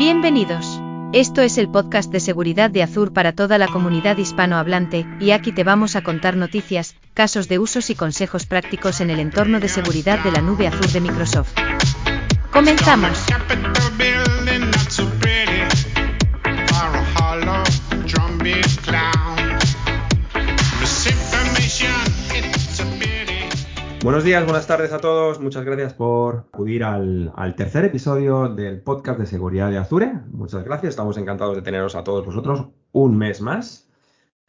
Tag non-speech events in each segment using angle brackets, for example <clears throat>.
Bienvenidos. Esto es el podcast de seguridad de Azure para toda la comunidad hispanohablante, y aquí te vamos a contar noticias, casos de usos y consejos prácticos en el entorno de seguridad de la nube Azure de Microsoft. Comenzamos. Buenos días, buenas tardes a todos. Muchas gracias por acudir al, tercer episodio del podcast de seguridad de Azure. Muchas gracias. Estamos encantados de teneros a todos vosotros un mes más.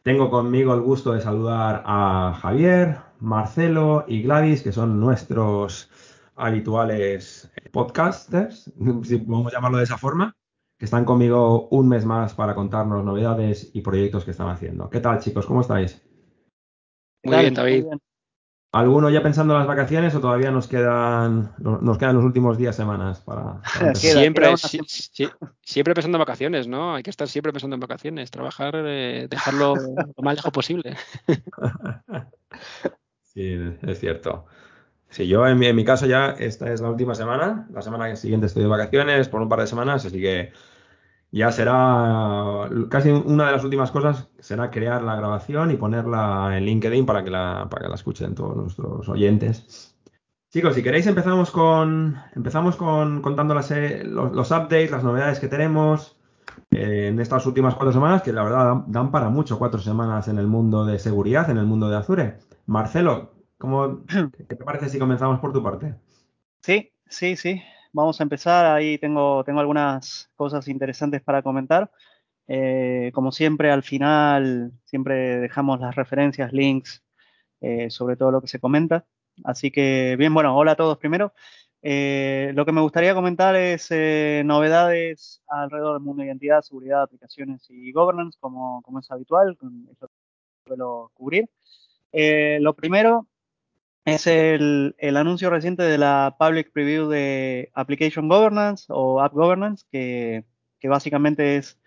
Tengo conmigo el gusto de saludar a Javier, Marcelo y Gladys, que son nuestros habituales podcasters, <laughs> si podemos llamarlo de esa forma, que están conmigo un mes más para contarnos novedades y proyectos que están haciendo. ¿Qué tal, chicos? ¿Cómo estáis? Muy bien, David. ¿Alguno ya pensando en las vacaciones o todavía nos quedan nos quedan los últimos días, semanas para, <laughs> siempre, siempre pensando en vacaciones, ¿no? Hay que estar siempre pensando en vacaciones, trabajar, eh, dejarlo <laughs> lo más lejos posible. <laughs> sí, es cierto. Sí, yo en mi, en mi caso ya esta es la última semana, la semana siguiente estoy de vacaciones por un par de semanas, así que ya será casi una de las últimas cosas será crear la grabación y ponerla en LinkedIn para que la, para que la escuchen todos nuestros oyentes. Chicos, si queréis empezamos con empezamos con contando las, eh, los, updates, las novedades que tenemos eh, en estas últimas cuatro semanas, que la verdad dan, para mucho cuatro semanas en el mundo de seguridad, en el mundo de Azure. Marcelo, ¿cómo, <clears throat> ¿qué te parece si comenzamos por tu parte? Sí, sí, sí vamos a empezar. Ahí tengo, tengo algunas cosas interesantes para comentar. Eh, como siempre, al final siempre dejamos las referencias, links eh, sobre todo lo que se comenta. Así que, bien, bueno, hola a todos primero. Eh, lo que me gustaría comentar es novedades alrededor del mundo de identidad, seguridad, aplicaciones y governance, como, como es habitual, con esto suelo cubrir. lo primero es el, anuncio reciente de la Public Preview de Application Governance o App Governance, que, básicamente es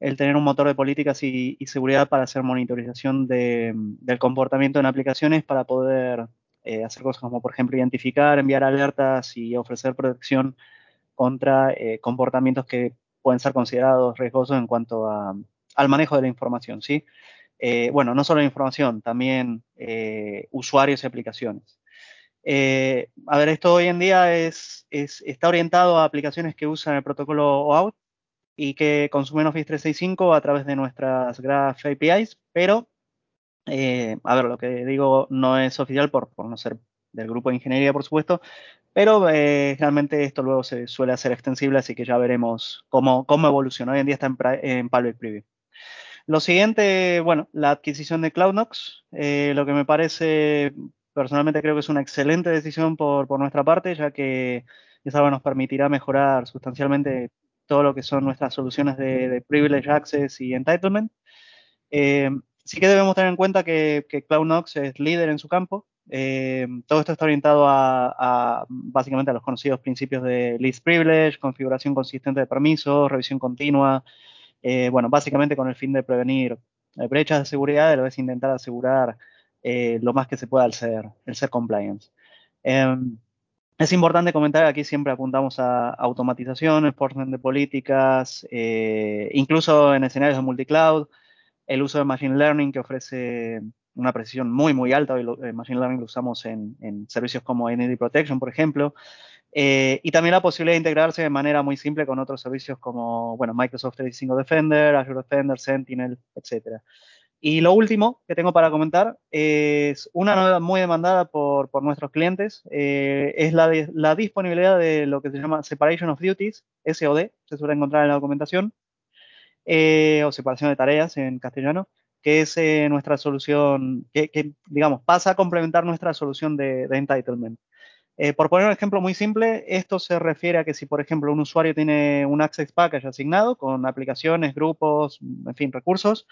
el tener un motor de políticas y, seguridad para hacer monitorización del comportamiento en aplicaciones para poder eh, hacer cosas como, por ejemplo, identificar, enviar alertas y ofrecer protección contra eh, comportamientos que pueden ser considerados riesgosos en cuanto al manejo de la información, ¿sí? Eh, bueno, no solo información, también eh, usuarios y aplicaciones. Eh, a ver, esto hoy en día es, está orientado a aplicaciones que usan el protocolo OAuth y que consumen Office 365 a través de nuestras Graph APIs, pero, a ver, lo que digo no es oficial por, no ser del grupo de ingeniería, por supuesto, pero realmente esto luego se suele hacer extensible, así que ya veremos cómo, cómo evoluciona. Hoy en día está en, en Public Preview. Lo siguiente, bueno, la adquisición de CloudNox, eh, lo que me parece, personalmente creo que es una excelente decisión por, nuestra parte, ya que es algo que nos permitirá mejorar sustancialmente todo lo que son nuestras soluciones de, privilege access y entitlement. Eh, sí que debemos tener en cuenta que, CloudNox es líder en su campo. Eh, todo esto está orientado a, básicamente a los conocidos principios de least privilege, configuración consistente de permisos, revisión continua, eh, bueno, básicamente con el fin de prevenir eh, brechas de seguridad, lo es intentar asegurar eh, lo más que se pueda el ser, el ser compliance. Em, es importante comentar aquí siempre apuntamos a automatización, enforcement de políticas, incluso en escenarios de multicloud, el uso de Machine Learning que ofrece una precisión muy, muy alta. Hoy Machine Learning lo usamos en, servicios como Entity Protection, por ejemplo. Eh, y también la posibilidad de integrarse de manera muy simple con otros servicios como bueno, Microsoft 365 Defender, Azure Defender, Sentinel, etc. Y lo último que tengo para comentar es una novedad muy demandada por, por nuestros clientes, eh, es la, la, disponibilidad de lo que se llama Separation of Duties, SOD, se suele encontrar en la documentación, eh, o separación de tareas en castellano, que es nuestra solución, que, que, digamos, pasa a complementar nuestra solución de, de entitlement. Eh, por poner un ejemplo muy simple, esto se refiere a que si, por ejemplo, un usuario tiene un Access Package asignado con aplicaciones, grupos, en fin, recursos,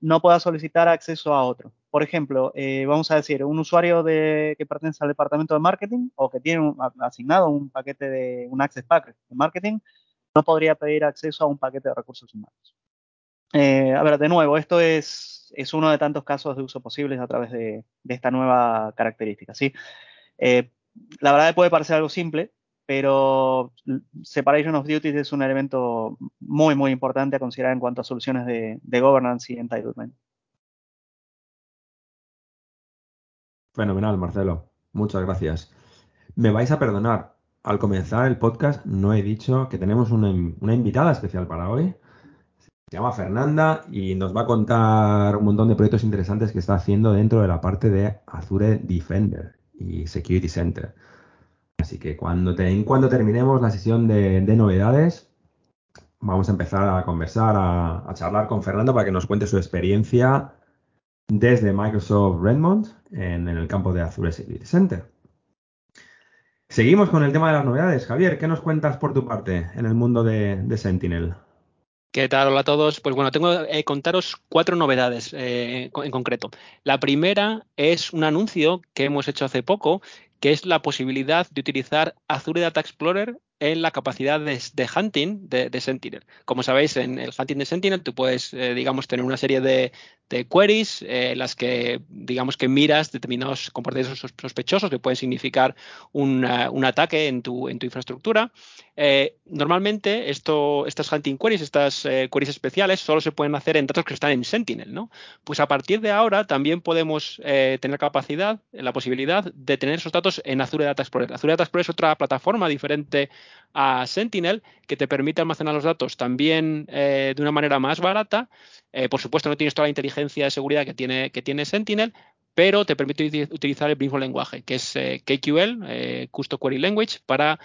no pueda solicitar acceso a otro. Por ejemplo, eh, vamos a decir, un usuario de, que pertenece al departamento de marketing o que tiene asignado un paquete de un Access Package de marketing, no podría pedir acceso a un paquete de recursos humanos. Eh, a ver, de nuevo, esto es, es, uno de tantos casos de uso posibles a través de, esta nueva característica. ¿sí? La verdad puede parecer algo simple, pero Separation of Duties es un elemento muy, muy importante a considerar en cuanto a soluciones de, governance y entitlement. Fenomenal, Marcelo. Muchas gracias. Me vais a perdonar. Al comenzar el podcast no he dicho que tenemos una, una invitada especial para hoy. Se llama Fernanda y nos va a contar un montón de proyectos interesantes que está haciendo dentro de la parte de Azure Defender y Security Center. Así que cuando, cuando terminemos la sesión de, novedades, vamos a empezar a conversar, a, charlar con Fernanda para que nos cuente su experiencia desde Microsoft Redmond en, el campo de Azure Security Center. Seguimos con el tema de las novedades. Javier, ¿qué nos cuentas por tu parte en el mundo de, Sentinel? ¿Qué tal? Hola a todos. Pues bueno, tengo que eh, contaros cuatro novedades eh, en concreto. La primera es un anuncio que hemos hecho hace poco, que es la posibilidad de utilizar Azure Data Explorer en la capacidad de, hunting de, Sentinel. Como sabéis, en el hunting de Sentinel tú puedes, eh, digamos, tener una serie de, queries en las que, digamos, que miras determinados comportamientos sospechosos que pueden significar un ataque en tu, infraestructura. Eh, normalmente estas hunting queries, estas eh, queries especiales, solo se pueden hacer en datos que están en Sentinel, ¿no? Pues a partir de ahora también podemos tener capacidad, la posibilidad de tener esos datos en Azure Data Explorer. Azure Data Explorer es otra plataforma diferente a Sentinel que te permite almacenar los datos también eh, de una manera más barata. Eh, por supuesto, no tienes toda la inteligencia de seguridad que tiene, que tiene Sentinel, pero te permite utilizar el mismo lenguaje, que es eh, KQL, Custom Query Language, para,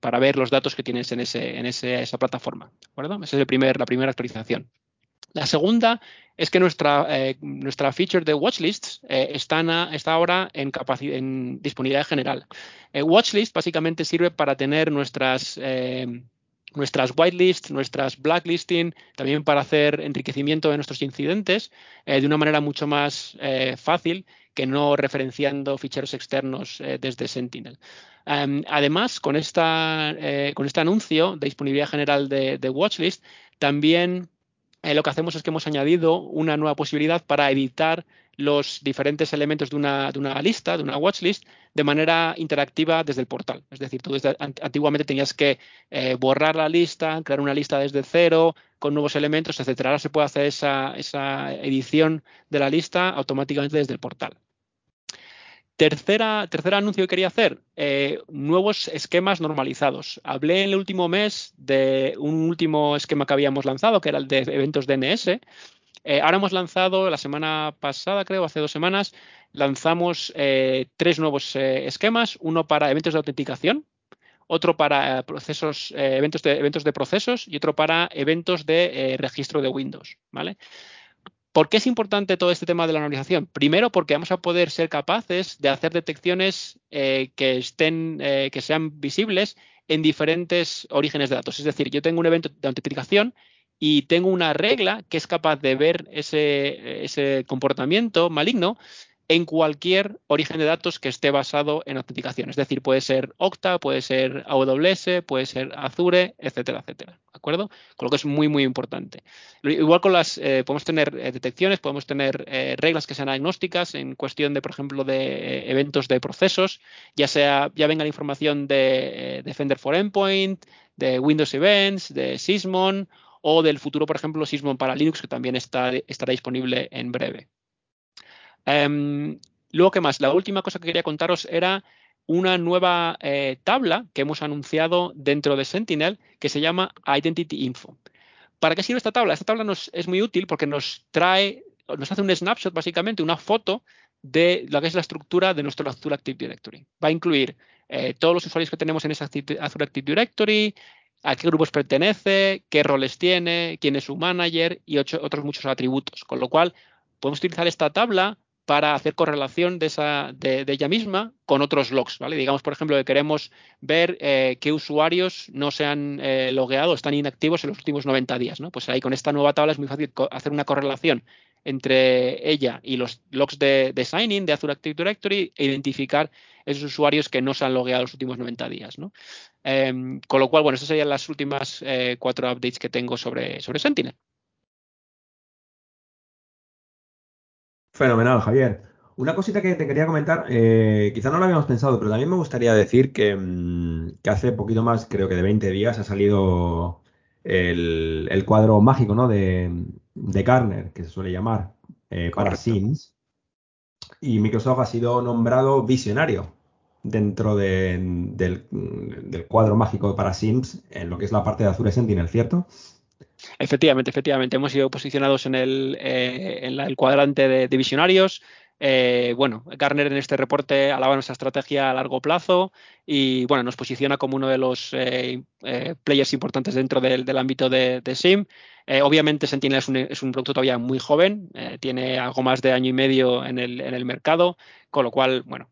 para ver los datos que tienes en, ese, en esa plataforma. Esa es la primera actualización. La segunda es que nuestra, eh, nuestra feature de watchlists eh, está, ahora en, en disponibilidad general. Eh, watchlist básicamente sirve para tener nuestras, nuestras whitelists, nuestras blacklisting, también para hacer enriquecimiento de nuestros incidentes de una manera mucho más fácil que no referenciando ficheros externos desde Sentinel. Em, además, con, esta, con este anuncio de disponibilidad general de, de Watchlist, también eh, lo que hacemos es que hemos añadido una nueva posibilidad para editar los diferentes elementos de una, lista, de una watchlist, de manera interactiva desde el portal. Es decir, tú antiguamente tenías que eh, borrar la lista, crear una lista desde cero, con nuevos elementos, etc. Ahora se puede hacer esa, esa edición de la lista automáticamente desde el portal. Tercera, tercer anuncio que quería hacer, eh, nuevos esquemas normalizados. Hablé en el último mes de un último esquema que habíamos lanzado, que era el de eventos DNS. Eh, ahora hemos lanzado, la semana pasada, creo, hace dos semanas, lanzamos eh, tres nuevos esquemas, uno para eventos de autenticación, otro para procesos, eventos, de, eventos de procesos y otro para eventos de registro de Windows. ¿vale? ¿Por qué es importante todo este tema de la normalización? Primero, porque vamos a poder ser capaces de hacer detecciones eh, que estén, eh, que sean visibles en diferentes orígenes de datos. Es decir, yo tengo un evento de autenticación y tengo una regla que es capaz de ver ese comportamiento maligno en cualquier origen de datos que esté basado en autenticación. Es decir, puede ser Okta, puede ser AWS, puede ser Azure, etcétera, etcétera. ¿De acuerdo? Con lo que es muy, muy importante. Igual con las, eh, podemos tener eh, detecciones, podemos tener eh, reglas que sean agnósticas en cuestión de, por ejemplo, de eventos de procesos, ya sea, ya venga la información de Defender for Endpoint, de Windows Events, de Sysmon o del futuro, por ejemplo, Sysmon para Linux, que también estará disponible en breve. Em, luego, ¿qué más? La última cosa que quería contaros era una nueva eh, tabla que hemos anunciado dentro de Sentinel que se llama Identity Info. ¿Para qué sirve esta tabla? Esta tabla es muy útil porque nos trae, nos hace un snapshot, básicamente, una foto de lo que es la estructura de nuestro Azure Active Directory. Va a incluir eh, todos los usuarios que tenemos en ese Azure Active Directory, a qué grupos pertenece, qué roles tiene, quién es su manager y otros muchos atributos. Con lo cual, podemos utilizar esta tabla para hacer correlación de, ella misma con otros logs. ¿vale? Digamos, por ejemplo, que queremos ver eh, qué usuarios no se han eh, logueado, están inactivos en los últimos 90 días. ¿no? Pues ahí con esta nueva tabla es muy fácil hacer una correlación entre ella y los logs de, de de Azure Active Directory e identificar esos usuarios que no se han logueado los últimos 90 días. ¿no? Em, con lo cual, bueno, esas serían las últimas eh, cuatro updates que tengo sobre, sobre Sentinel. Fenomenal, Javier. Una cosita que te quería comentar, eh, quizá no lo habíamos pensado, pero también me gustaría decir que, mm, que hace poquito más, creo que de 20 días, ha salido el, el cuadro mágico ¿no? de, de Garner, que se suele llamar, eh, para Sims. Y Microsoft ha sido nombrado visionario dentro de, del, del, cuadro mágico para Sims en lo que es la parte de Azure Sentinel, ¿cierto? Efectivamente, efectivamente. Hemos sido posicionados en el, eh, en la, el cuadrante de, de visionarios. Eh, bueno, Garner en este reporte alaba nuestra estrategia a largo plazo y bueno, nos posiciona como uno de los eh, eh, players importantes dentro del, del ámbito de, SIM. Eh, obviamente Sentinel es un, es un, producto todavía muy joven, eh, tiene algo más de año y medio en el, en el mercado, con lo cual, bueno,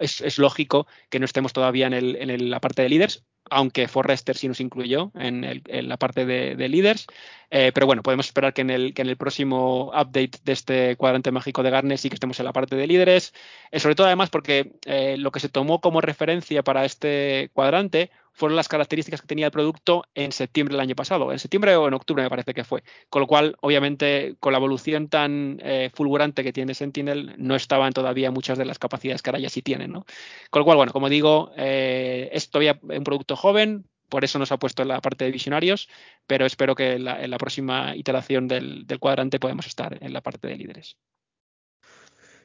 es, es, lógico que no estemos todavía en, el, en la parte de líderes, aunque Forrester sí nos incluyó en, la parte de, de líderes. Eh, pero bueno, podemos esperar que en, el, próximo update de este cuadrante mágico de Gartner sí que estemos en la parte de líderes. Eh, sobre todo además porque eh, lo que se tomó como referencia para este cuadrante fueron las características que tenía el producto en septiembre del año pasado, en septiembre o en octubre me parece que fue. Con lo cual, obviamente, con la evolución tan eh, fulgurante que tiene Sentinel, no estaban todavía muchas de las capacidades que ahora ya sí tienen. Con lo cual, bueno, como digo, eh, es todavía un producto joven, por eso nos ha puesto en la parte de visionarios, pero espero que en la, próxima iteración del cuadrante podamos estar en la parte de líderes.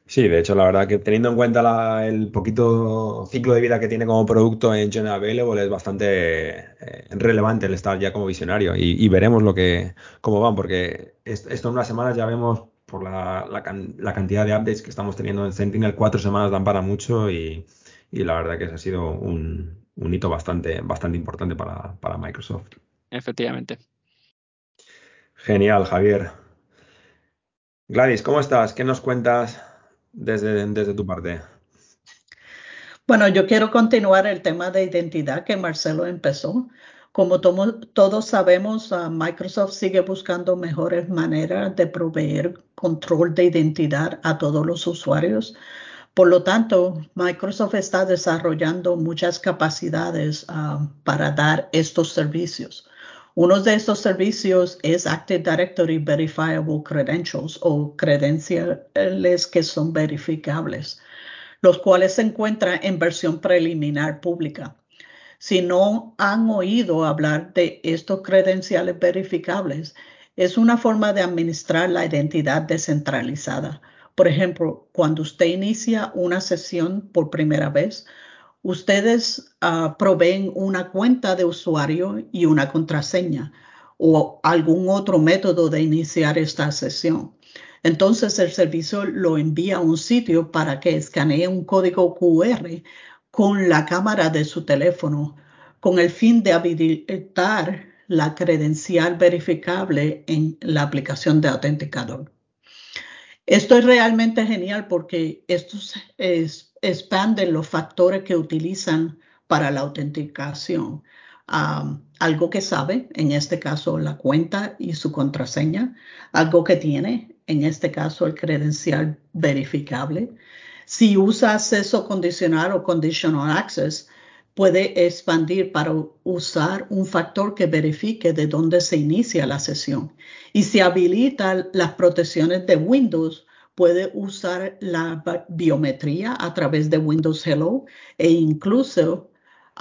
Sí, de hecho, la verdad que teniendo en cuenta la, el poquito ciclo de vida que tiene como producto en General Available es bastante eh, relevante el estar ya como visionario y, y, veremos lo que cómo van, porque esto en unas semanas ya vemos por la, la, la, cantidad de updates que estamos teniendo en Sentinel, cuatro semanas dan para mucho y, y la verdad que ha sido un, un hito bastante, bastante importante para, para Microsoft. Efectivamente. Genial, Javier. Gladys, ¿cómo estás? ¿Qué nos cuentas desde, desde tu parte? Bueno, yo quiero continuar el tema de identidad que Marcelo empezó. Como todos sabemos, uh, Microsoft sigue buscando mejores maneras de proveer control de identidad a todos los usuarios. Por lo tanto, Microsoft está desarrollando muchas capacidades uh, para dar estos servicios. Uno de estos servicios es Active Directory Verifiable Credentials o credenciales que son verificables, los cuales se encuentran en versión preliminar pública. Si no han oído hablar de estos credenciales verificables, es una forma de administrar la identidad descentralizada. Por ejemplo, cuando usted inicia una sesión por primera vez, ustedes uh, proveen una cuenta de usuario y una contraseña o algún otro método de iniciar esta sesión. Entonces el servicio lo envía a un sitio para que escanee un código QR con la cámara de su teléfono con el fin de habilitar la credencial verificable en la aplicación de autenticador. Esto es realmente genial porque esto es, expanden los factores que utilizan para la autenticación. Algo que sabe, en este caso la cuenta y su contraseña, algo que tiene, en este caso el credencial verificable. Si usa acceso condicional o conditional access, puede expandir para usar un factor que verifique de dónde se inicia la sesión. Y si habilita las protecciones de Windows, puede usar la biometría a través de Windows Hello e incluso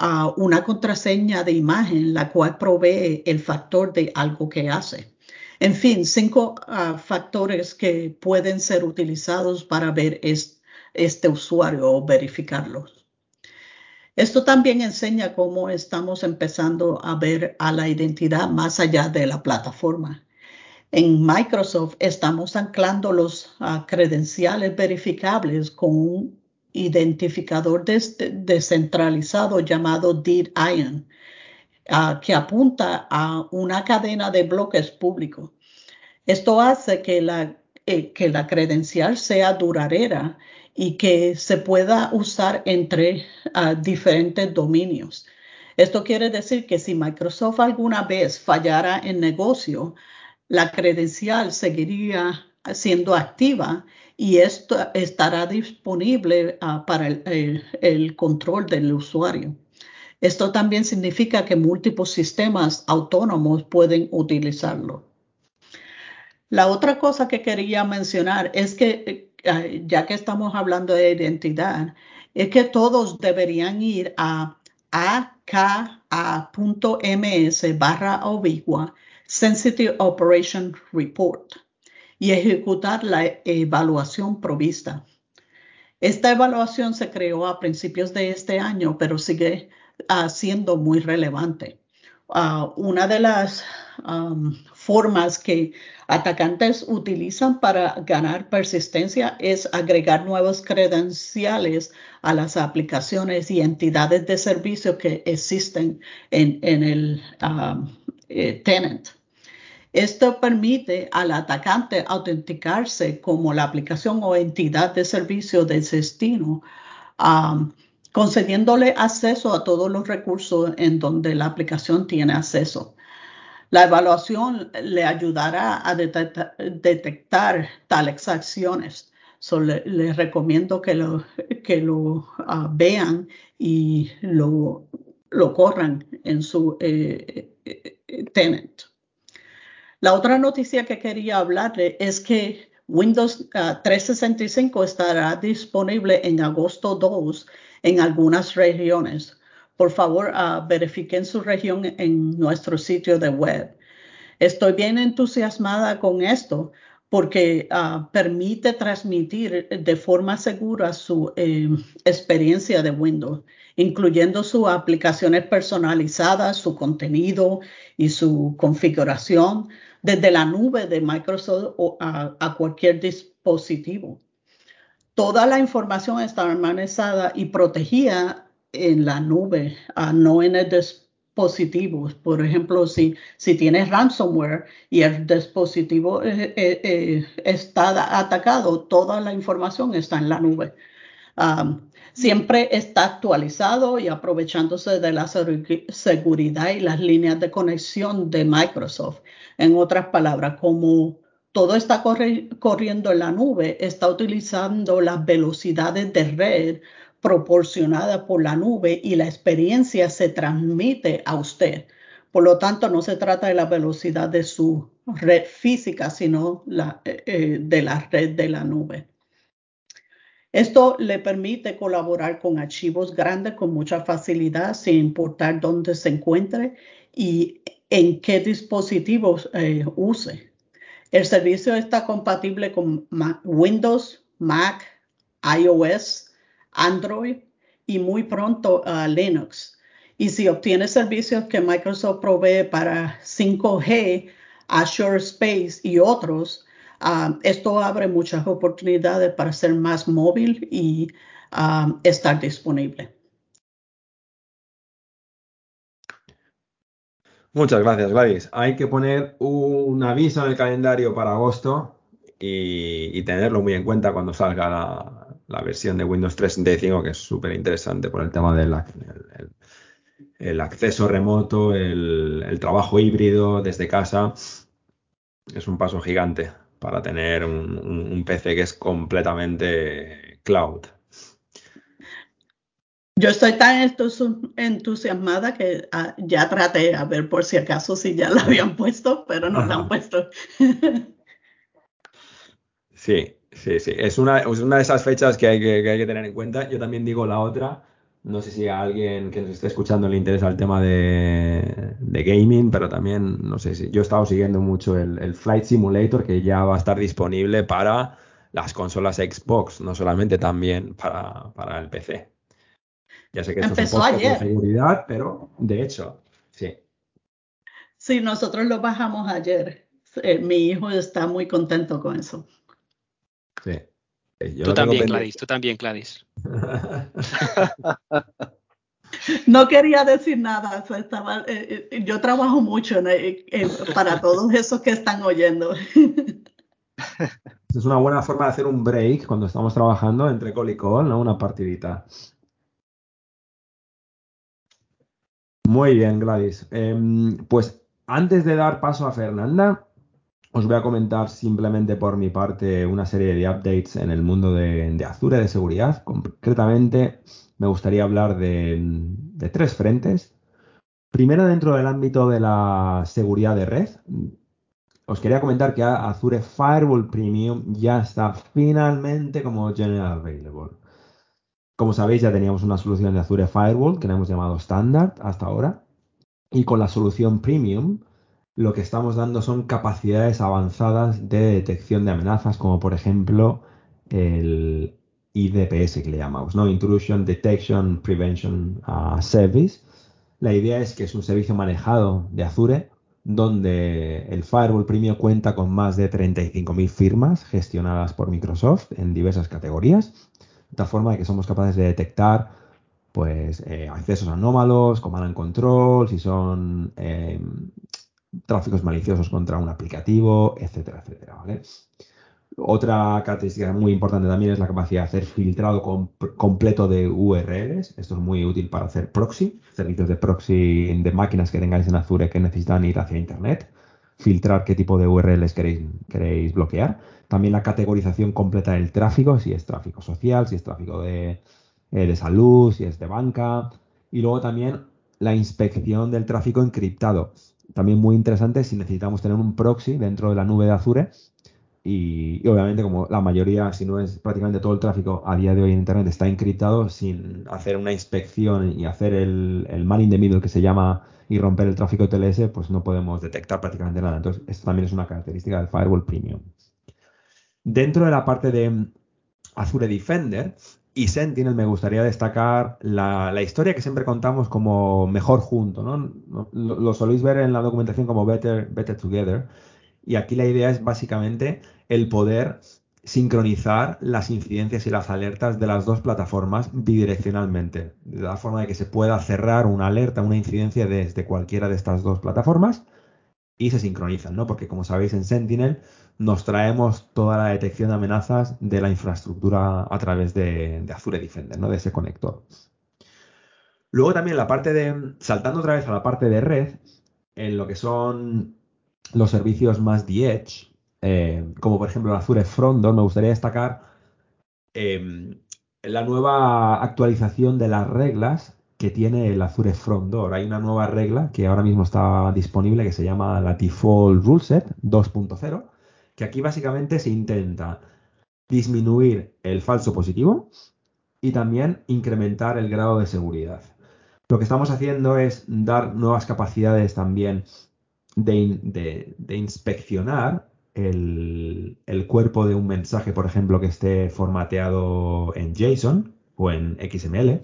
uh, una contraseña de imagen, la cual provee el factor de algo que hace. En fin, cinco uh, factores que pueden ser utilizados para ver es, este usuario o verificarlos. Esto también enseña cómo estamos empezando a ver a la identidad más allá de la plataforma. En Microsoft estamos anclando los uh, credenciales verificables con un identificador descentralizado llamado DID-ION, uh, que apunta a una cadena de bloques públicos. Esto hace que la, eh, que la credencial sea duradera y que se pueda usar entre uh, diferentes dominios. Esto quiere decir que si Microsoft alguna vez fallara en negocio, la credencial seguiría siendo activa y esto estará disponible uh, para el, control del usuario. Esto también significa que múltiples sistemas autónomos pueden utilizarlo. La otra cosa que quería mencionar es que eh, ya que estamos hablando de identidad, es que todos deberían ir a aka.ms barra obigua Sensitive Operation Report y ejecutar la evaluación provista. Esta evaluación se creó a principios de este año, pero sigue uh, siendo muy relevante. Uh, una de las formas que atacantes utilizan para ganar persistencia es agregar nuevos credenciales a las aplicaciones y entidades de servicio que existen en, el eh, tenant. Esto permite al atacante autenticarse como la aplicación o entidad de servicio de destino, concediéndole acceso a todos los recursos en donde la aplicación tiene acceso. La evaluación le ayudará a detectar, tales acciones. les recomiendo que lo, uh, vean y lo, corran en su eh, eh, tenant. La otra noticia que quería hablarle es que Windows 365 ah, estará disponible en agosto 2 en algunas regiones. Por favor, uh, verifiquen su región en nuestro sitio de web. Estoy bien entusiasmada con esto porque ah, permite transmitir de forma segura su eh, experiencia de Windows, incluyendo sus aplicaciones personalizadas, su contenido y su configuración, desde la nube de Microsoft a, cualquier dispositivo. Toda la información está armazenada y protegida en la nube, ah, no en el dispositivo. Por ejemplo, si, si tienes ransomware y el dispositivo eh, eh, eh, está atacado, toda la información está en la nube. Siempre está actualizado y aprovechándose de la seguridad y las líneas de conexión de Microsoft. En otras palabras, como todo está corriendo en la nube, está utilizando las velocidades de red proporcionadas por la nube y la experiencia se transmite a usted. Por lo tanto, no se trata de la velocidad de su red física, sino la, eh, eh, de la red de la nube. Esto le permite colaborar con archivos grandes con mucha facilidad, sin importar dónde se encuentre y en qué dispositivos eh, use. El servicio está compatible con Windows, Mac, iOS, Android y muy pronto uh, Linux. Y si obtiene servicios que Microsoft provee para 5G, Azure Space y otros, uh, esto abre muchas oportunidades para ser más móvil y uh, estar disponible. Muchas gracias, Gladys. Hay que poner un aviso en el calendario para agosto y, tenerlo muy en cuenta cuando salga la, versión de Windows 365, que es súper interesante por el tema del el, acceso remoto, el, trabajo híbrido desde casa. Es un paso gigante para tener un PC que es completamente cloud. Yo estoy tan entusiasmada que ah, ya traté a ver por si acaso si ya la habían puesto, pero no la han puesto. <laughs> sí, sí, sí. Es una, una de esas fechas que hay que, hay que tener en cuenta. Yo también digo la otra. No sé si a alguien que nos esté escuchando le interesa el tema de, gaming, pero también, no sé si yo he estado siguiendo mucho el, el, Flight Simulator, que ya va a estar disponible para las consolas Xbox, no solamente también para, para el PC. Ya sé que esto Empezó es un ayer. de seguridad, pero de hecho, sí. Sí, nosotros lo bajamos ayer. Eh, mi hijo está muy contento con eso. Eh, tú también, Gladys, tú también, Gladys. <laughs> <laughs> no quería decir nada. Estaba, eh, yo trabajo mucho para <laughs> todos esos que están oyendo. es una buena forma de hacer un break cuando estamos trabajando entre call y call, ¿no? Una partidita. Muy bien, Gladys. Em, pues antes de dar paso a Fernanda, os voy a comentar simplemente por mi parte una serie de updates en el mundo de, Azure de seguridad. Concretamente, me gustaría hablar de, tres frentes. Primero, dentro del ámbito de la seguridad de red. os quería comentar que Azure Firewall Premium ya está finalmente como General Available. Como sabéis, ya teníamos una solución de Azure Firewall que la hemos llamado Standard hasta ahora. Y con la solución Premium, lo que estamos dando son capacidades avanzadas de detección de amenazas, como por ejemplo el IDPS que le llamamos, ¿no? Intrusion Detection Prevention uh, Service. La idea es que es un servicio manejado de Azure, donde el Firewall Premium cuenta con más de 35.000 firmas gestionadas por Microsoft en diversas categorías de tal forma que somos capaces de detectar pues eh, accesos anómalos, command and control, si son eh, tráficos maliciosos contra un aplicativo, etcétera, etcétera. Otra característica muy importante también es la capacidad de hacer filtrado completo de URLs. Esto es muy útil para hacer proxy, servicios de proxy de máquinas que tengáis en Azure que necesitan ir hacia Internet. Filtrar qué tipo de URLs queréis, queréis bloquear. También la categorización completa del tráfico, si es tráfico social, si es tráfico de, eh, de salud, si es de banca. Y luego también la inspección del tráfico encriptado. También muy interesante si necesitamos tener un proxy dentro de la nube de Azure. Y, obviamente, como la mayoría, si no es prácticamente todo el tráfico a día de hoy en Internet está encriptado, sin hacer una inspección y hacer el, el man in middle que se llama y romper el tráfico TLS, pues no podemos detectar prácticamente nada. Entonces, esto también es una característica del Firewall Premium. Dentro de la parte de Azure Defender y Sentinel me gustaría destacar la, historia que siempre contamos como mejor junto, ¿no? Lo, soléis ver en la documentación como Better, Better Together. Y aquí la idea es básicamente el poder sincronizar las incidencias y las alertas de las dos plataformas bidireccionalmente, de la forma de que se pueda cerrar una alerta, una incidencia desde cualquiera de estas dos plataformas y se sincronizan, ¿no? Porque como sabéis en Sentinel nos traemos toda la detección de amenazas de la infraestructura a través de, Azure Defender, ¿no? De ese conector. Luego también la parte de, saltando otra vez a la parte de red, en lo que son los servicios más de Edge, eh, como por ejemplo el Azure Front Door, me gustaría destacar em, la nueva actualización de las reglas que tiene el Azure Front Door. Hay una nueva regla que ahora mismo está disponible que se llama la Default Ruleset 2.0 que aquí básicamente se intenta disminuir el falso positivo y también incrementar el grado de seguridad. Lo que estamos haciendo es dar nuevas capacidades también de, inspeccionar el, cuerpo de un mensaje, por ejemplo, que esté formateado en JSON o en XML.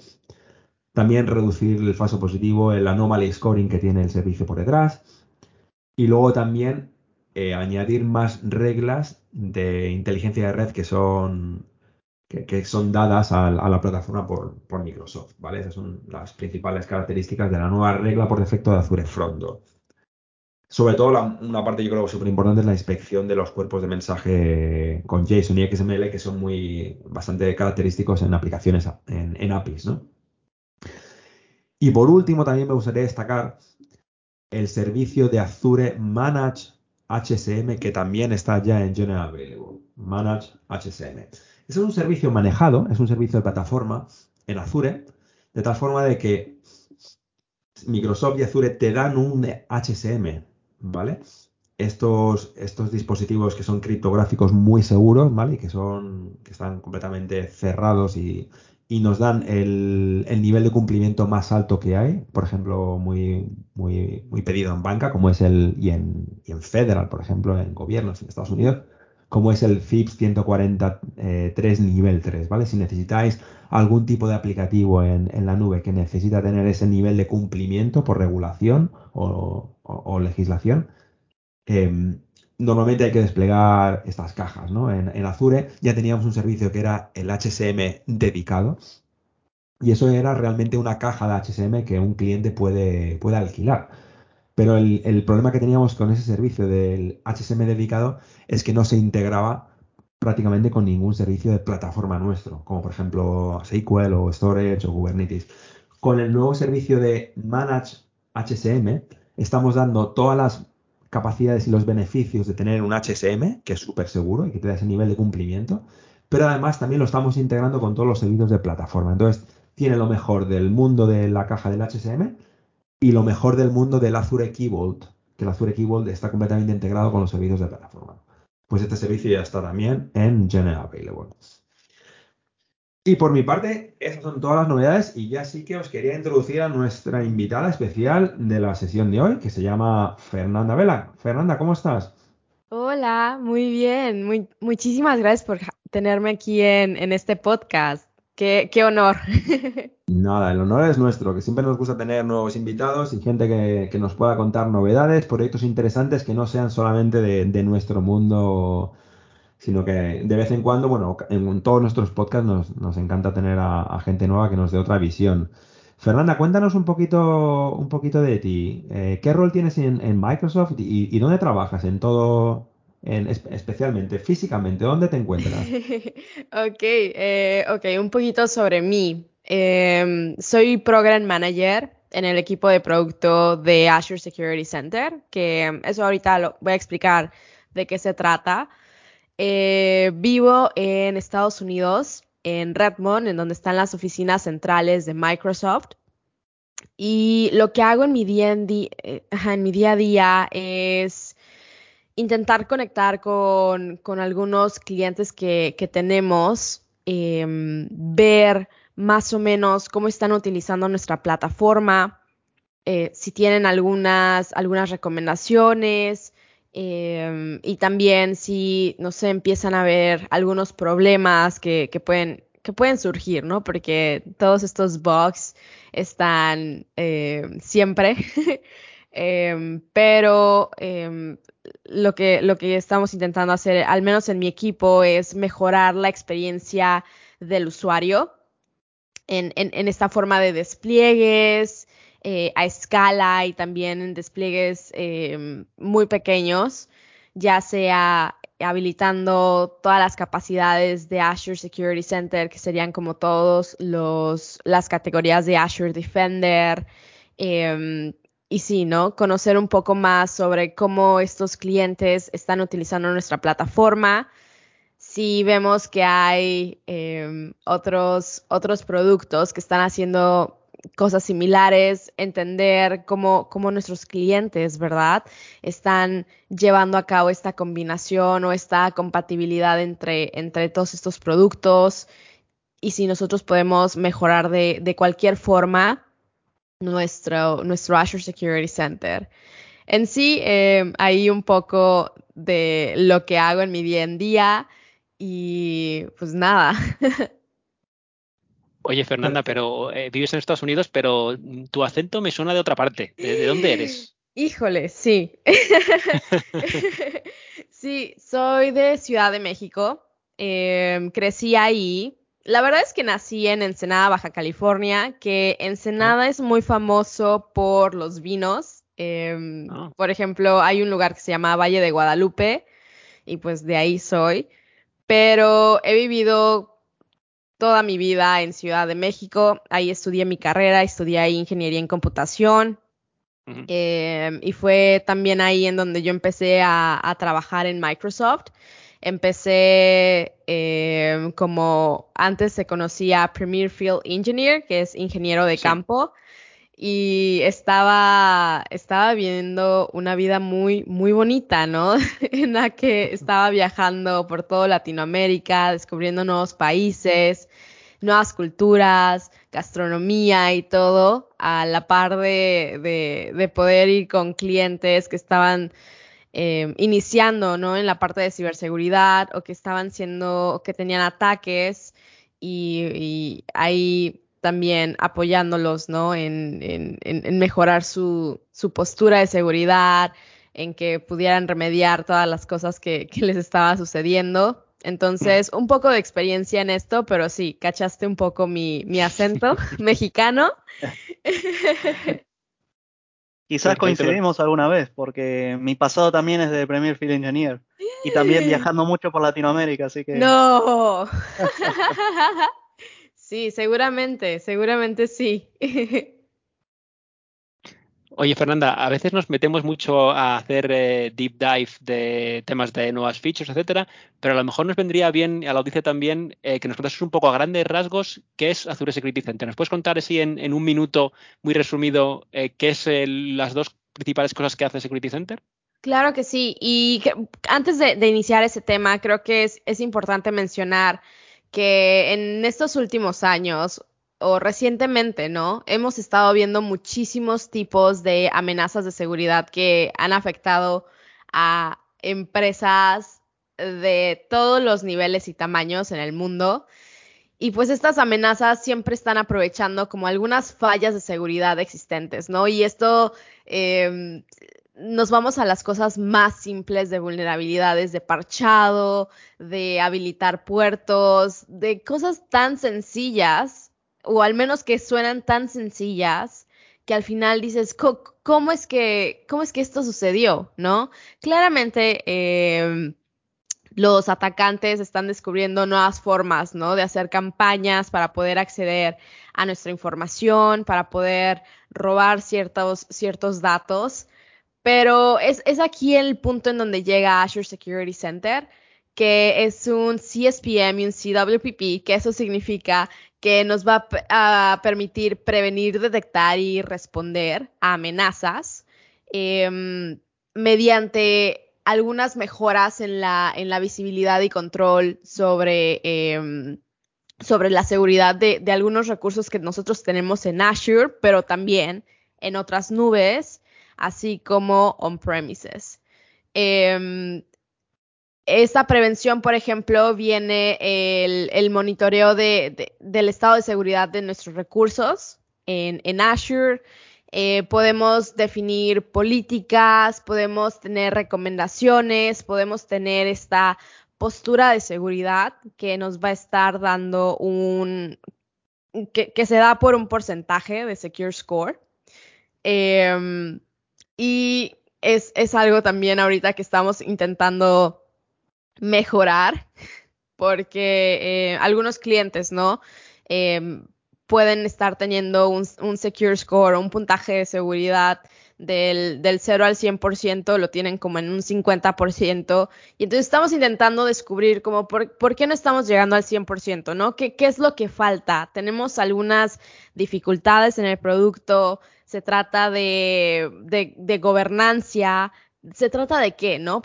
También reducir el falso positivo, el anomaly scoring que tiene el servicio por detrás. Y luego también eh, añadir más reglas de inteligencia de red que son, que, son dadas a, la plataforma por, Microsoft, ¿vale? Esas son las principales características de la nueva regla por defecto de Azure Front Sobre todo, una parte yo creo súper importante es la inspección de los cuerpos de mensaje con JSON y XML, que son muy bastante característicos en aplicaciones, en, APIs, ¿no? Y por último, también me gustaría destacar el servicio de Azure Manage HSM que también está ya en General Available. Manage HSM. Ese es un servicio manejado, es un servicio de plataforma en Azure, de tal forma de que Microsoft y Azure te dan un HSM, ¿vale? Estos, estos dispositivos que son criptográficos muy seguros, ¿vale? Y que son, que están completamente cerrados y, y nos dan el, nivel de cumplimiento más alto que hay, por ejemplo, muy, muy, muy pedido en banca, como es el, y en, en federal, por ejemplo, en gobiernos en Estados Unidos, como es el FIPS 143 nivel 3, ¿vale? Si necesitáis algún tipo de aplicativo en, la nube que necesita tener ese nivel de cumplimiento por regulación o, legislación, em, normalmente hay que desplegar estas cajas, ¿no? En, Azure ya teníamos un servicio que era el HSM dedicado y eso era realmente una caja de HSM que un cliente puede, puede alquilar. Pero el, problema que teníamos con ese servicio del HSM dedicado es que no se integraba prácticamente con ningún servicio de plataforma nuestro, como por ejemplo SQL o Storage o Kubernetes. Con el nuevo servicio de Manage HSM estamos dando todas las capacidades y los beneficios de tener un HSM, que es súper seguro y que te da ese nivel de cumplimiento, pero además también lo estamos integrando con todos los servicios de plataforma. Entonces, tiene lo mejor del mundo de la caja del HSM y lo mejor del mundo del Azure Key Vault, que el Azure Key Vault está completamente integrado con los servicios de plataforma. Pues este servicio ya está también en General Available. Y por mi parte, esas son todas las novedades y ya sí que os quería introducir a nuestra invitada especial de la sesión de hoy, que se llama Fernanda Vela. Fernanda, ¿cómo estás? Hola, muy bien. Muy, muchísimas gracias por tenerme aquí en, en este podcast. Qué, qué honor. <laughs> Nada, el honor es nuestro, que siempre nos gusta tener nuevos invitados y gente que, que nos pueda contar novedades, proyectos interesantes que no sean solamente de, de, nuestro mundo, sino que de vez en cuando, bueno, en todos nuestros podcasts nos, nos encanta tener a, gente nueva que nos dé otra visión. Fernanda, cuéntanos un poquito, un poquito de ti. Eh, ¿Qué rol tienes en, Microsoft y, y, dónde trabajas en todo, en, especialmente físicamente? ¿Dónde te encuentras? <laughs> ok, eh, un poquito sobre mí. Eh, soy Program Manager en el equipo de producto de Azure Security Center, que eso ahorita lo voy a explicar de qué se trata. Eh, vivo en Estados Unidos, en Redmond, en donde están las oficinas centrales de Microsoft. Y lo que hago en mi día, en, di en mi día a día es intentar conectar con, algunos clientes que, tenemos, eh, ver más o menos cómo están utilizando nuestra plataforma, eh, si tienen algunas, algunas recomendaciones eh, y también si, no sé, empiezan a ver algunos problemas que, que, pueden, que pueden surgir, ¿no? Porque todos estos bugs están eh, siempre. <laughs> Eh, pero lo, que, lo que estamos intentando hacer, al menos en mi equipo, es mejorar la experiencia del usuario en, en esta forma de despliegues eh, a escala y también en despliegues muy pequeños, ya sea habilitando todas las capacidades de Azure Security Center, que serían como todos los las categorías de Azure Defender, eh, y sí, ¿no? Conocer un poco más sobre cómo estos clientes están utilizando nuestra plataforma. Si vemos que hay eh, otros, otros productos que están haciendo cosas similares, entender cómo, cómo nuestros clientes, ¿verdad? Están llevando a cabo esta combinación o esta compatibilidad entre, entre todos estos productos y si nosotros podemos mejorar de, de cualquier forma nuestro, nuestro Azure Security Center. En sí, eh, hay un poco de lo que hago en mi día en día y pues nada. <laughs> Oye, Fernanda, <laughs> pero eh, vives en Estados Unidos, pero tu acento me suena de otra parte. ¿De, de dónde eres? Híjole, sí. <laughs> sí, soy de Ciudad de México. Eh, crecí ahí, la verdad es que nací en Ensenada, Baja California, que Ensenada oh. es muy famoso por los vinos. Eh, oh. Por ejemplo, hay un lugar que se llama Valle de Guadalupe y pues de ahí soy. Pero he vivido toda mi vida en Ciudad de México. Ahí estudié mi carrera, estudié ahí ingeniería en computación. Uh -huh. eh, y fue también ahí en donde yo empecé a, a trabajar en Microsoft empecé eh, como antes se conocía Premier Field Engineer, que es ingeniero de sí. campo, y estaba, estaba viviendo una vida muy, muy bonita, ¿no? <laughs> en la que estaba viajando por toda Latinoamérica, descubriendo nuevos países, nuevas culturas, gastronomía y todo, a la par de, de, de poder ir con clientes que estaban eh, iniciando ¿no? en la parte de ciberseguridad o que estaban siendo, que tenían ataques y, y ahí también apoyándolos ¿no? en, en, en mejorar su, su, postura de seguridad, en que pudieran remediar todas las cosas que, que les estaba sucediendo. Entonces, un poco de experiencia en esto, pero sí, cachaste un poco mi, mi acento <laughs> mexicano. <laughs> Quizás coincidimos alguna vez, porque mi pasado también es de Premier Field Engineer. Y también viajando mucho por Latinoamérica, así que. ¡No! <laughs> sí, seguramente, seguramente sí. <laughs> Oye, Fernanda, a veces nos metemos mucho a hacer eh, deep dive de temas de nuevas features, etcétera, pero a lo mejor nos vendría bien a la audiencia también eh, que nos contases un poco a grandes rasgos qué es Azure Security Center. ¿Nos puedes contar así en, en un minuto, muy resumido, eh, qué es las dos principales cosas que hace Security Center? Claro que sí. Y antes de, iniciar ese tema, creo que es, es importante mencionar que en estos últimos años o recientemente, ¿no? Hemos estado viendo muchísimos tipos de amenazas de seguridad que han afectado a empresas de todos los niveles y tamaños en el mundo. Y pues estas amenazas siempre están aprovechando como algunas fallas de seguridad existentes, ¿no? Y esto em, nos vamos a las cosas más simples de vulnerabilidades, de parchado, de habilitar puertos, de cosas tan sencillas, o al menos que suenan tan sencillas, que al final dices, ¿cómo es que, cómo es que esto sucedió? ¿No? Claramente, em, los atacantes están descubriendo nuevas formas, ¿no? De hacer campañas para poder acceder a nuestra información, para poder robar ciertos, ciertos datos. Pero es, aquí el punto en donde llega Azure Security Center, que es un CSPM y un CWPP, que eso significa que nos va a, permitir prevenir, detectar y responder a amenazas em, mediante algunas mejoras en la, en la visibilidad y control sobre, em, sobre la seguridad de, de algunos recursos que nosotros tenemos en Azure, pero también en otras nubes así como on-premises. Eh, esta prevención, por ejemplo, viene el, monitoreo del estado de seguridad de nuestros recursos en, Azure. Eh, podemos definir políticas, podemos tener recomendaciones, podemos tener esta postura de seguridad que nos va a estar dando un, que, se da por un porcentaje de Secure Score. Em, y es, es algo también ahorita que estamos intentando mejorar porque eh, algunos clientes, ¿no? Em, pueden estar teniendo un, un, secure score, un puntaje de seguridad del, del 0 al 100%, lo tienen como en un 50%. Y entonces estamos intentando descubrir como por, por qué no estamos llegando al 100%, ¿no? ¿Qué, ¿Qué es lo que falta? Tenemos algunas dificultades en el producto, se trata de, de, gobernancia, se trata de qué, ¿no?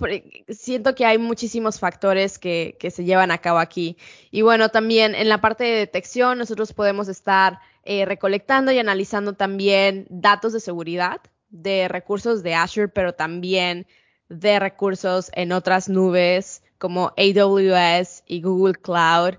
siento que hay muchísimos factores que, que, se llevan a cabo aquí. Y bueno, también en la parte de detección nosotros podemos estar eh, recolectando y analizando también datos de seguridad de recursos de Azure, pero también de recursos en otras nubes como AWS y Google Cloud,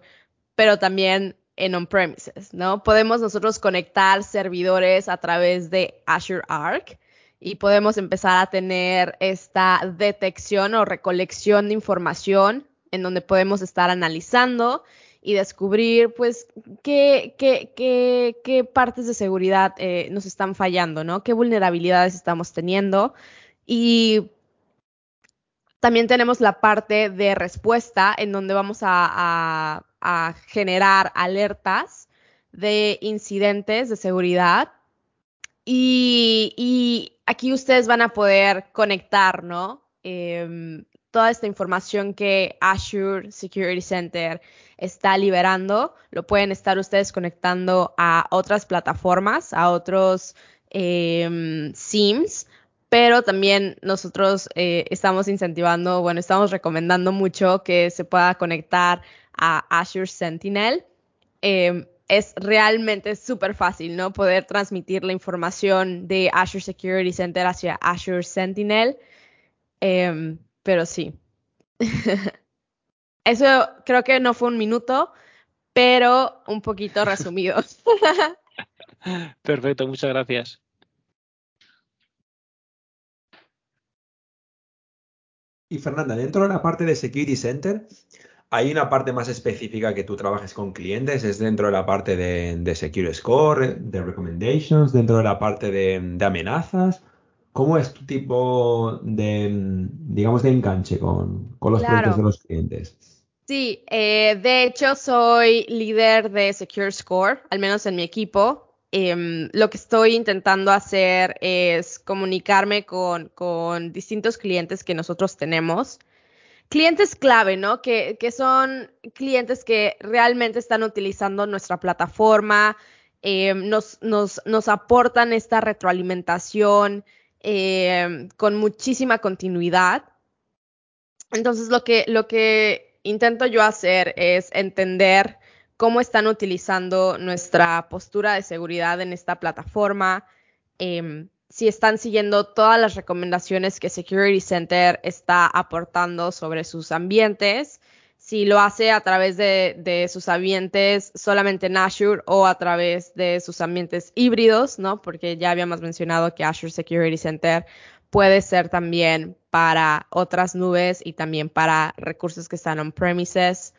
pero también en on-premises, ¿no? Podemos nosotros conectar servidores a través de Azure Arc y podemos empezar a tener esta detección o recolección de información en donde podemos estar analizando y descubrir, pues, qué, qué, qué, qué partes de seguridad eh, nos están fallando, ¿no? ¿Qué vulnerabilidades estamos teniendo? Y también tenemos la parte de respuesta en donde vamos a generar alertas de incidentes de seguridad. Y, aquí ustedes van a poder conectar, ¿no? Em, toda esta información que Azure Security Center está liberando, lo pueden estar ustedes conectando a otras plataformas, a otros eh, SIMs, pero también nosotros eh, estamos incentivando, bueno, estamos recomendando mucho que se pueda conectar a Azure Sentinel. Em, es realmente súper fácil, ¿no? Poder transmitir la información de Azure Security Center hacia Azure Sentinel. Em, pero sí. <laughs> Eso creo que no fue un minuto, pero un poquito resumido. <laughs> Perfecto, muchas gracias. Y Fernanda, dentro de la parte de Security Center, hay una parte más específica que tú trabajes con clientes, es dentro de la parte de, Secure Score, de Recommendations, dentro de la parte de, amenazas. ¿Cómo es tu tipo de, digamos, de enganche con, los proyectos de los clientes? Sí, eh, de hecho soy líder de Secure Score, al menos en mi equipo. Em, lo que estoy intentando hacer es comunicarme con, con distintos clientes que nosotros tenemos clientes clave, ¿no? Que, son clientes que realmente están utilizando nuestra plataforma, eh, nos, nos, aportan esta retroalimentación eh, con muchísima continuidad. Entonces lo que, lo que intento yo hacer es entender cómo están utilizando nuestra postura de seguridad en esta plataforma, em, si están siguiendo todas las recomendaciones que Security Center está aportando sobre sus ambientes, si lo hace a través de, sus ambientes solamente en Azure o a través de sus ambientes híbridos, ¿no? Porque ya habíamos mencionado que Azure Security Center puede ser también para otras nubes y también para recursos que están on-premises.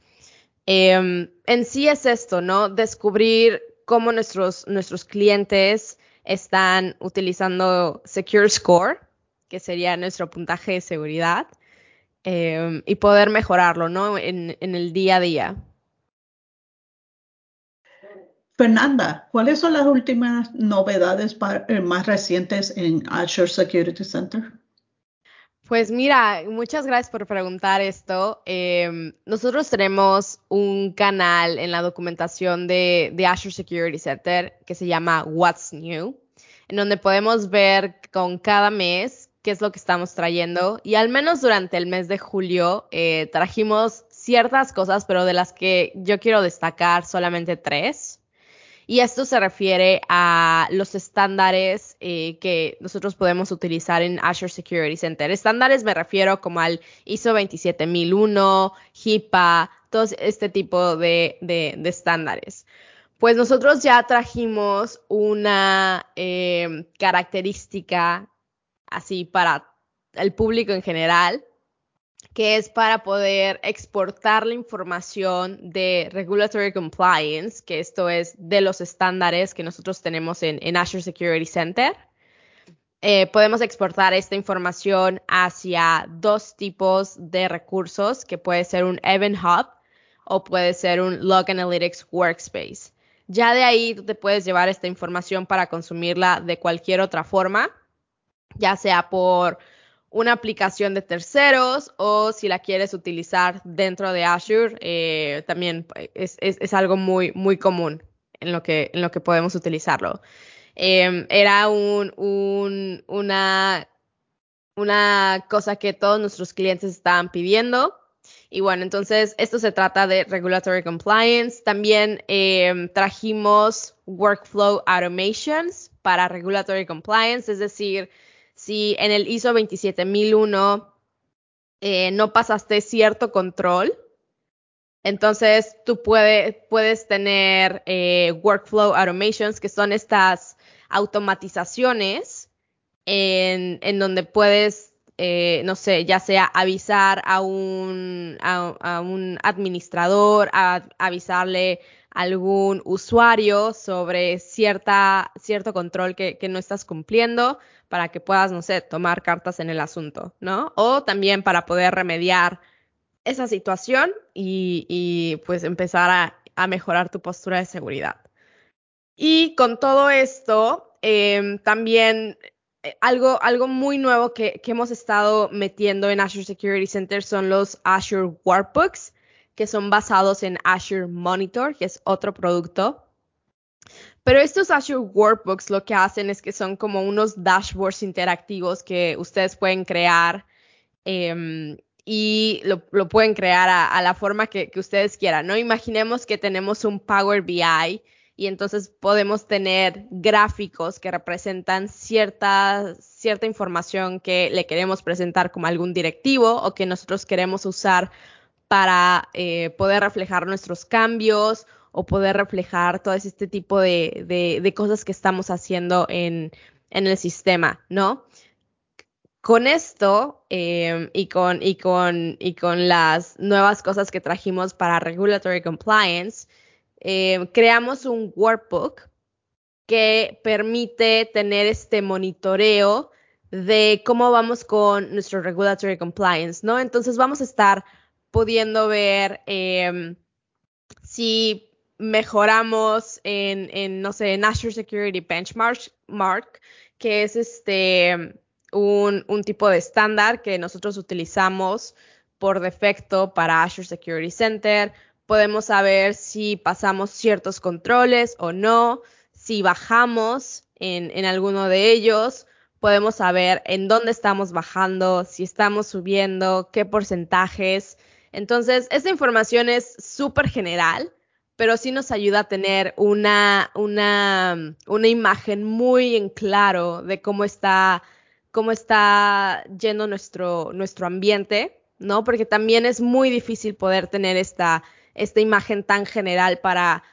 Em, en sí es esto, ¿no? Descubrir cómo nuestros, nuestros clientes están utilizando Secure Score, que sería nuestro puntaje de seguridad, em, y poder mejorarlo, ¿no? En, el día a día. Fernanda, ¿cuáles son las últimas novedades eh, más recientes en Azure Security Center? Pues mira, muchas gracias por preguntar esto. Em, nosotros tenemos un canal en la documentación de, de, Azure Security Center que se llama What's New, en donde podemos ver con cada mes qué es lo que estamos trayendo. Y al menos durante el mes de julio eh, trajimos ciertas cosas, pero de las que yo quiero destacar solamente tres. Y esto se refiere a los estándares eh, que nosotros podemos utilizar en Azure Security Center. Estándares me refiero como al ISO 27001, HIPAA, todo este tipo de, estándares. Pues nosotros ya trajimos una eh, característica así para el público en general, que es para poder exportar la información de regulatory compliance, que esto es de los estándares que nosotros tenemos en, Azure Security Center. Eh, podemos exportar esta información hacia dos tipos de recursos, que puede ser un Event Hub o puede ser un Log Analytics Workspace. Ya de ahí tú te puedes llevar esta información para consumirla de cualquier otra forma, ya sea por una aplicación de terceros o si la quieres utilizar dentro de Azure, eh, también es, algo muy, muy común en lo que, en lo que podemos utilizarlo. Em, era un, una, una cosa que todos nuestros clientes estaban pidiendo. Y bueno, entonces esto se trata de regulatory compliance. También em, trajimos workflow automations para regulatory compliance, es decir, si en el ISO 27001 eh, no pasaste cierto control, entonces tú puedes tener eh, workflow automations, que son estas automatizaciones en, donde puedes, eh, no sé, ya sea avisar a un, a, un administrador, avisarle algún usuario sobre cierta, cierto control que, que no estás cumpliendo para que puedas, no sé, tomar cartas en el asunto, ¿no? O también para poder remediar esa situación y, pues empezar a, mejorar tu postura de seguridad. Y con todo esto, em, también eh, algo, algo muy nuevo que, que, hemos estado metiendo en Azure Security Center son los Azure Workbooks, que son basados en Azure Monitor, que es otro producto pero estos Azure Workbooks lo que hacen es que son como unos dashboards interactivos que ustedes pueden crear em, y lo, pueden crear a, la forma que, ustedes quieran, ¿no? Imaginemos que tenemos un Power BI y entonces podemos tener gráficos que representan cierta, cierta información que le queremos presentar como algún directivo o que nosotros queremos usar para eh, poder reflejar nuestros cambios o poder reflejar todo este tipo de, cosas que estamos haciendo en, el sistema, ¿no? Con esto em, y, con, las nuevas cosas que trajimos para Regulatory Compliance, em, creamos un workbook que permite tener este monitoreo de cómo vamos con nuestro regulatory compliance, ¿no? Entonces vamos a estar pudiendo ver em, si mejoramos en, no sé, en Azure Security Benchmark, que es este un, tipo de estándar que nosotros utilizamos por defecto para Azure Security Center. Podemos saber si pasamos ciertos controles o no, si bajamos en, en alguno de ellos. podemos saber en dónde estamos bajando, si estamos subiendo, qué porcentajes. Entonces, esta información es súper general, pero sí nos ayuda a tener una, una, una imagen muy en claro de cómo está, cómo está yendo nuestro, nuestro ambiente, ¿no? Porque también es muy difícil poder tener esta, esta imagen tan general para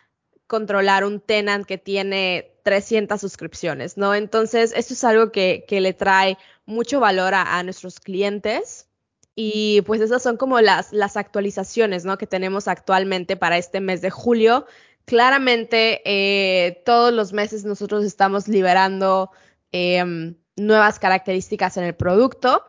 controlar un tenant que tiene 300 suscripciones, ¿no? Entonces, esto es algo que, le trae mucho valor a, nuestros clientes. Y pues esas son como las, las actualizaciones, ¿no? Que tenemos actualmente para este mes de julio. Claramente, eh, todos los meses nosotros estamos liberando em, nuevas características en el producto.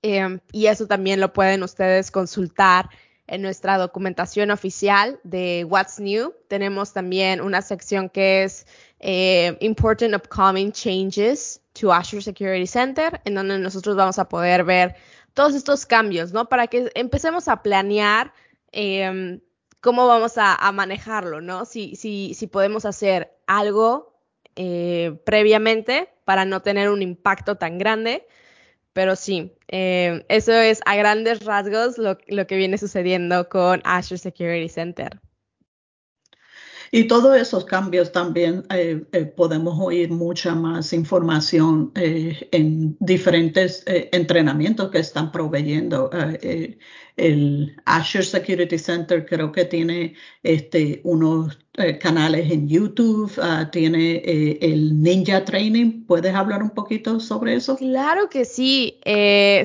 Em, y eso también lo pueden ustedes consultar en nuestra documentación oficial de What's New. Tenemos también una sección que es eh, Important Upcoming Changes to Azure Security Center, en donde nosotros vamos a poder ver todos estos cambios, ¿no? Para que empecemos a planear em, cómo vamos a, manejarlo, ¿no? Si, si, si podemos hacer algo eh, previamente para no tener un impacto tan grande pero sí, eh, eso es a grandes rasgos lo, que viene sucediendo con Azure Security Center. Y todos esos cambios también eh, eh, podemos oír mucha más información en diferentes entrenamientos que están proveyendo. el Azure Security Center creo que tiene este, unos canales en YouTube, ah, tiene el Ninja Training. ¿Puedes hablar un poquito sobre eso? Claro que sí.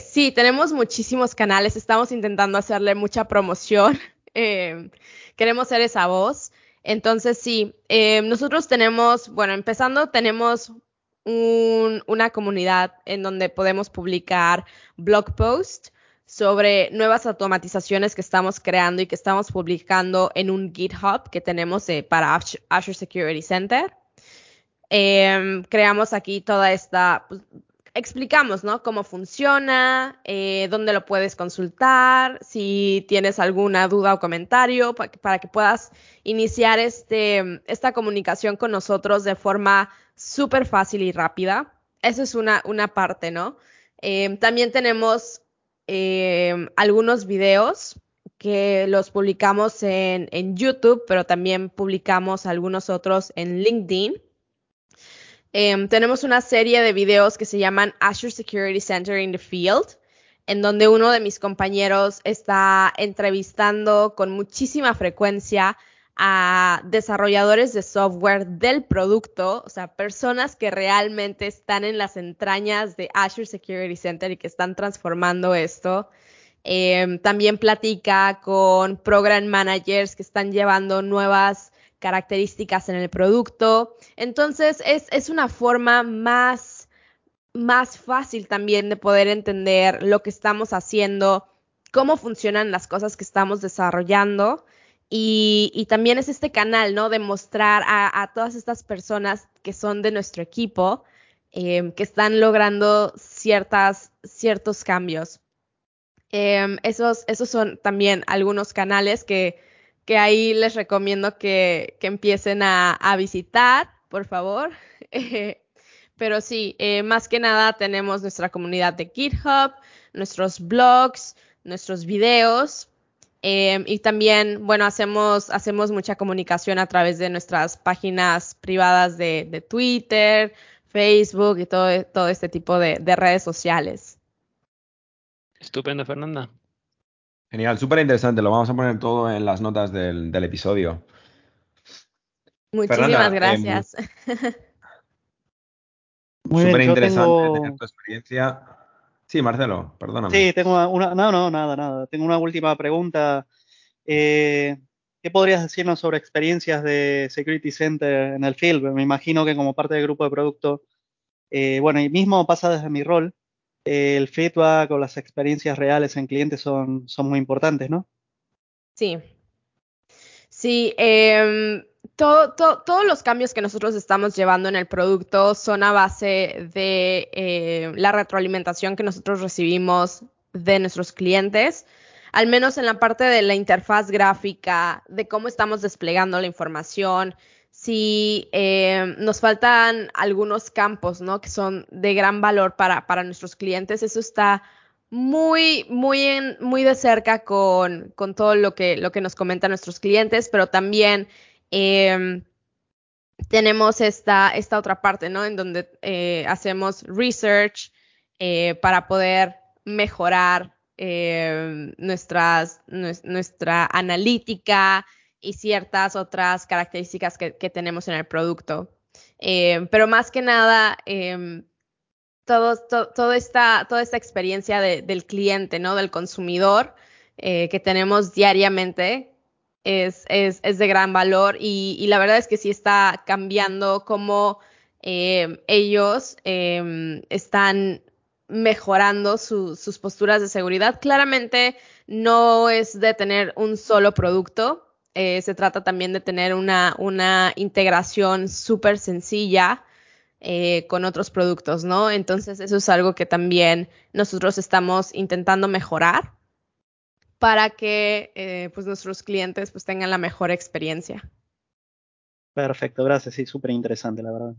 sí, tenemos muchísimos canales. Estamos intentando hacerle mucha promoción. <laughs> queremos ser esa voz. Entonces, sí, eh, nosotros tenemos, bueno, empezando, tenemos una comunidad en donde podemos publicar blog posts sobre nuevas automatizaciones que estamos creando y que estamos publicando en un GitHub que tenemos eh, para Azure Security Center. Em, creamos aquí toda esta, pues, explicamos, ¿no? Cómo funciona, eh, dónde lo puedes consultar, si tienes alguna duda o comentario, para, que puedas iniciar este, esta comunicación con nosotros de forma súper fácil y rápida. Eso es una, una parte, ¿no? Eh, también tenemos eh, algunos videos que los publicamos en, en YouTube, pero también publicamos algunos otros en LinkedIn. Em, tenemos una serie de videos que se llaman Azure Security Center in the Field, en donde uno de mis compañeros está entrevistando con muchísima frecuencia a desarrolladores de software del producto, o sea, personas que realmente están en las entrañas de Azure Security Center y que están transformando esto. Em, también platica con program managers que están llevando nuevas características en el producto. Entonces es, una forma más, más fácil también de poder entender lo que estamos haciendo, cómo funcionan las cosas que estamos desarrollando. Y, también es este canal, ¿no? De mostrar a, todas estas personas que son de nuestro equipo, em, que están logrando ciertas, ciertos cambios. Em, esos, esos son también algunos canales que, que ahí les recomiendo que, empiecen a, visitar, por favor. <laughs> pero sí, eh, más que nada tenemos nuestra comunidad de GitHub, nuestros blogs, nuestros videos. Em, y también, bueno, hacemos, hacemos mucha comunicación a través de nuestras páginas privadas de, Twitter, Facebook y todo, todo este tipo de redes sociales. Estupendo, Fernanda. Genial, súper interesante. Lo vamos a poner todo en las notas del, episodio. Muchísimas em, gracias. <laughs> súper interesante tener tu experiencia. Sí, Marcelo, perdóname. Sí, tengo una, no, no, nada, nada. Tengo una última pregunta. Eh, ¿Qué podrías decirnos sobre experiencias de Security Center en el field? Me imagino que como parte del grupo de producto, eh, bueno, y mismo pasa desde mi rol, el feedback o las experiencias reales en clientes son, son muy importantes, ¿no? Sí. Sí, em, todos los cambios que nosotros estamos llevando en el producto son a base de eh, la retroalimentación que nosotros recibimos de nuestros clientes, al menos en la parte de la interfaz gráfica, de cómo estamos desplegando la información, si eh, nos faltan algunos campos, ¿no? Que son de gran valor para, para nuestros clientes. Eso está muy, muy, muy de cerca con, con, todo lo que, lo que nos comentan nuestros clientes, pero también eh, tenemos esta, esta otra parte, ¿no? En donde eh, hacemos research para poder mejorar nuestras, nuestra analítica y ciertas otras características que, tenemos en el producto. pero más que nada, todo, to, todo esta, toda esta experiencia de, del cliente, ¿no? Del consumidor que tenemos diariamente, es, es, es de gran valor y, la verdad es que sí está cambiando cómo eh, ellos eh, están mejorando su, sus posturas de seguridad. Claramente no es de tener un solo producto, eh, se trata también de tener una, una integración súper sencilla eh, con otros productos, ¿no? Entonces eso es algo que también nosotros estamos intentando mejorar para que eh, pues nuestros clientes pues tengan la mejor experiencia. Perfecto, gracias, sí, súper interesante, la verdad.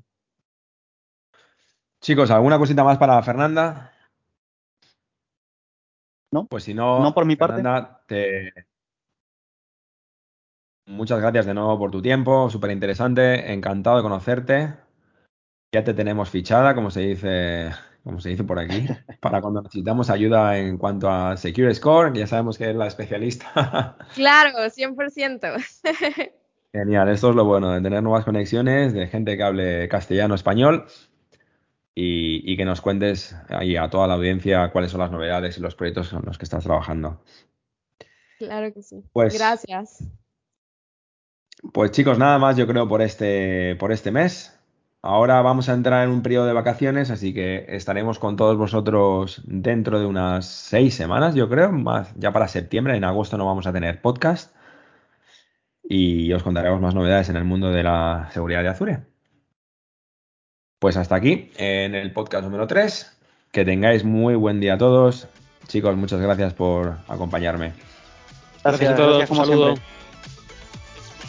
Chicos, ¿alguna cosita más para Fernanda? No, pues si no, no por mi Fernanda, parte. Te... Muchas gracias de nuevo por tu tiempo, súper interesante, encantado de conocerte. Ya te tenemos fichada, como se dice como se dice por aquí, <laughs> para cuando necesitamos ayuda en cuanto a Secure Score, ya sabemos que es la especialista. <laughs> Claro, 100%. <laughs> Genial, esto es lo bueno de tener nuevas conexiones de gente que hable castellano, español y, y, que nos cuentes ahí a toda la audiencia cuáles son las novedades y los proyectos en los que estás trabajando. Claro que sí. Pues, Gracias. Pues chicos, nada más yo creo por este, por este mes. Ahora vamos a entrar en un periodo de vacaciones, así que estaremos con todos vosotros dentro de unas seis semanas, yo creo, más ya para septiembre. En agosto no vamos a tener podcast y os contaremos más novedades en el mundo de la seguridad de Azure. Pues hasta aquí en el podcast número 3. Que tengáis muy buen día a todos. Chicos, muchas gracias por acompañarme. Gracias, a todos. Un saludo.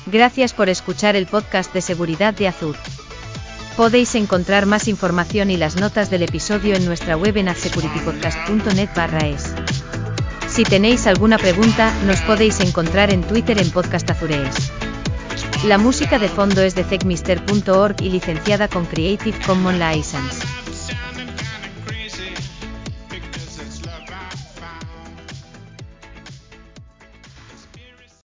Gracias por escuchar el podcast de seguridad de Azure. Podéis encontrar más información y las notas del episodio en nuestra web en adsecuritypodcast.net es. Si tenéis alguna pregunta, nos podéis encontrar en Twitter en Podcast Azurees. La música de fondo es de techmister.org y licenciada con Creative Commons License.